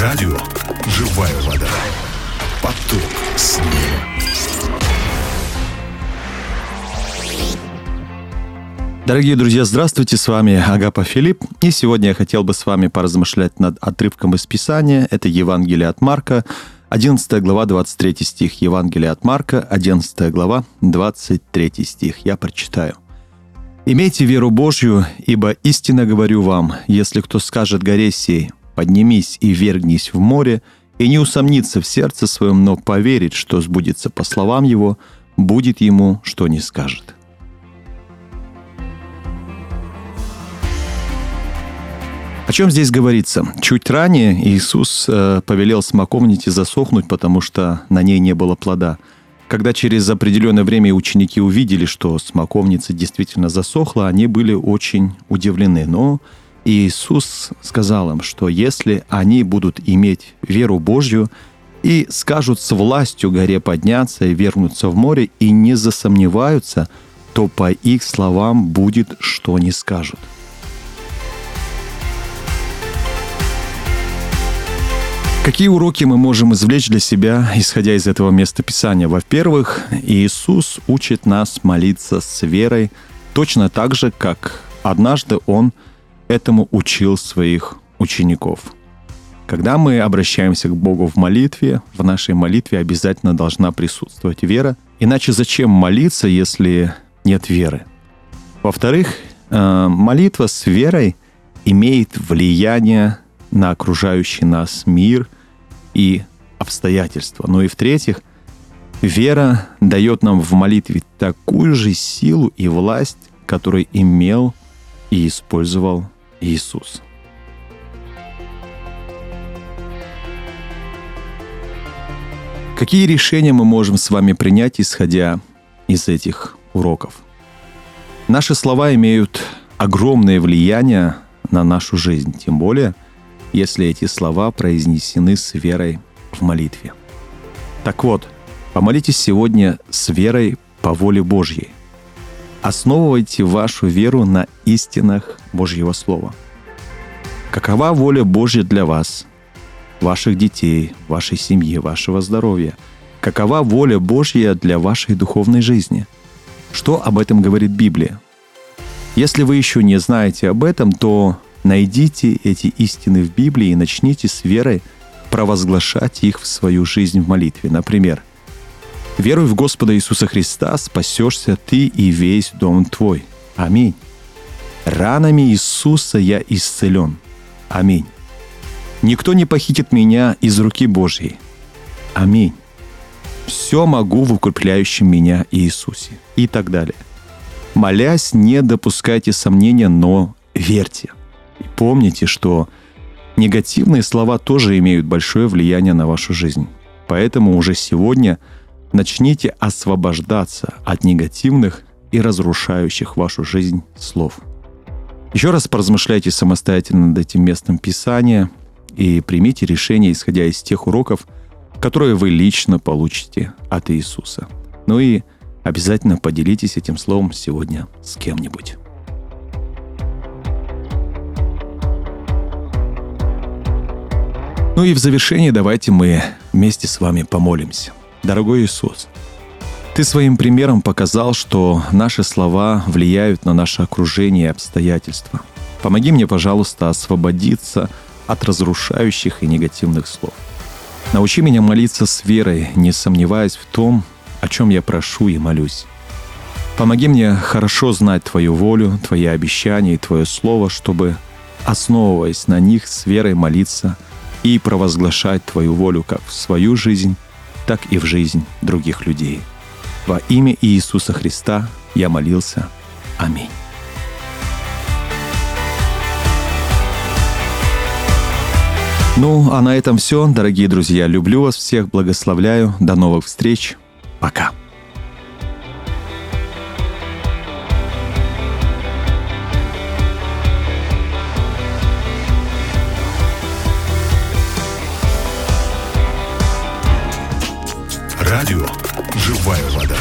Радио «Живая вода». Поток снега. Дорогие друзья, здравствуйте, с вами Агапа Филипп. И сегодня я хотел бы с вами поразмышлять над отрывком из Писания. Это Евангелие от Марка, 11 глава, 23 стих. Евангелие от Марка, 11 глава, 23 стих. Я прочитаю. «Имейте веру Божью, ибо истинно говорю вам, если кто скажет горе сей, поднимись и вергнись в море, и не усомнится в сердце своем, но поверит, что сбудется по словам его, будет ему, что не скажет». О чем здесь говорится? Чуть ранее Иисус э, повелел смоковнице засохнуть, потому что на ней не было плода. Когда через определенное время ученики увидели, что смоковница действительно засохла, они были очень удивлены. Но Иисус сказал им, что если они будут иметь веру Божью и скажут с властью горе подняться и вернуться в море и не засомневаются, то по их словам будет, что они скажут. Какие уроки мы можем извлечь для себя, исходя из этого места Писания? Во-первых, Иисус учит нас молиться с верой точно так же, как однажды Он этому учил своих учеников. Когда мы обращаемся к Богу в молитве, в нашей молитве обязательно должна присутствовать вера. Иначе зачем молиться, если нет веры? Во-вторых, э, молитва с верой имеет влияние на окружающий нас мир и обстоятельства. Ну и в-третьих, вера дает нам в молитве такую же силу и власть, которую имел и использовал Иисус. Какие решения мы можем с вами принять, исходя из этих уроков? Наши слова имеют огромное влияние на нашу жизнь, тем более – если эти слова произнесены с верой в молитве. Так вот, помолитесь сегодня с верой по воле Божьей. Основывайте вашу веру на истинах Божьего Слова. Какова воля Божья для вас, ваших детей, вашей семьи, вашего здоровья? Какова воля Божья для вашей духовной жизни? Что об этом говорит Библия? Если вы еще не знаете об этом, то Найдите эти истины в Библии и начните с верой провозглашать их в свою жизнь в молитве. Например, «Веруй в Господа Иисуса Христа, спасешься ты и весь дом твой. Аминь. Ранами Иисуса я исцелен. Аминь. Никто не похитит меня из руки Божьей. Аминь. Все могу в укрепляющем меня Иисусе. И так далее. Молясь, не допускайте сомнения, но верьте помните, что негативные слова тоже имеют большое влияние на вашу жизнь. Поэтому уже сегодня начните освобождаться от негативных и разрушающих вашу жизнь слов. Еще раз поразмышляйте самостоятельно над этим местом Писания и примите решение, исходя из тех уроков, которые вы лично получите от Иисуса. Ну и обязательно поделитесь этим словом сегодня с кем-нибудь. Ну и в завершение давайте мы вместе с вами помолимся. Дорогой Иисус, Ты своим примером показал, что наши слова влияют на наше окружение и обстоятельства. Помоги мне, пожалуйста, освободиться от разрушающих и негативных слов. Научи меня молиться с верой, не сомневаясь в том, о чем я прошу и молюсь. Помоги мне хорошо знать Твою волю, Твои обещания и Твое Слово, чтобы, основываясь на них, с верой молиться – и провозглашать Твою волю как в свою жизнь, так и в жизнь других людей. Во имя Иисуса Христа я молился. Аминь. Ну, а на этом все, дорогие друзья. Люблю вас всех, благословляю. До новых встреч. Пока. Радио «Живая вода».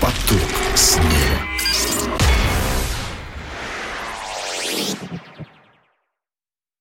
Поток снега.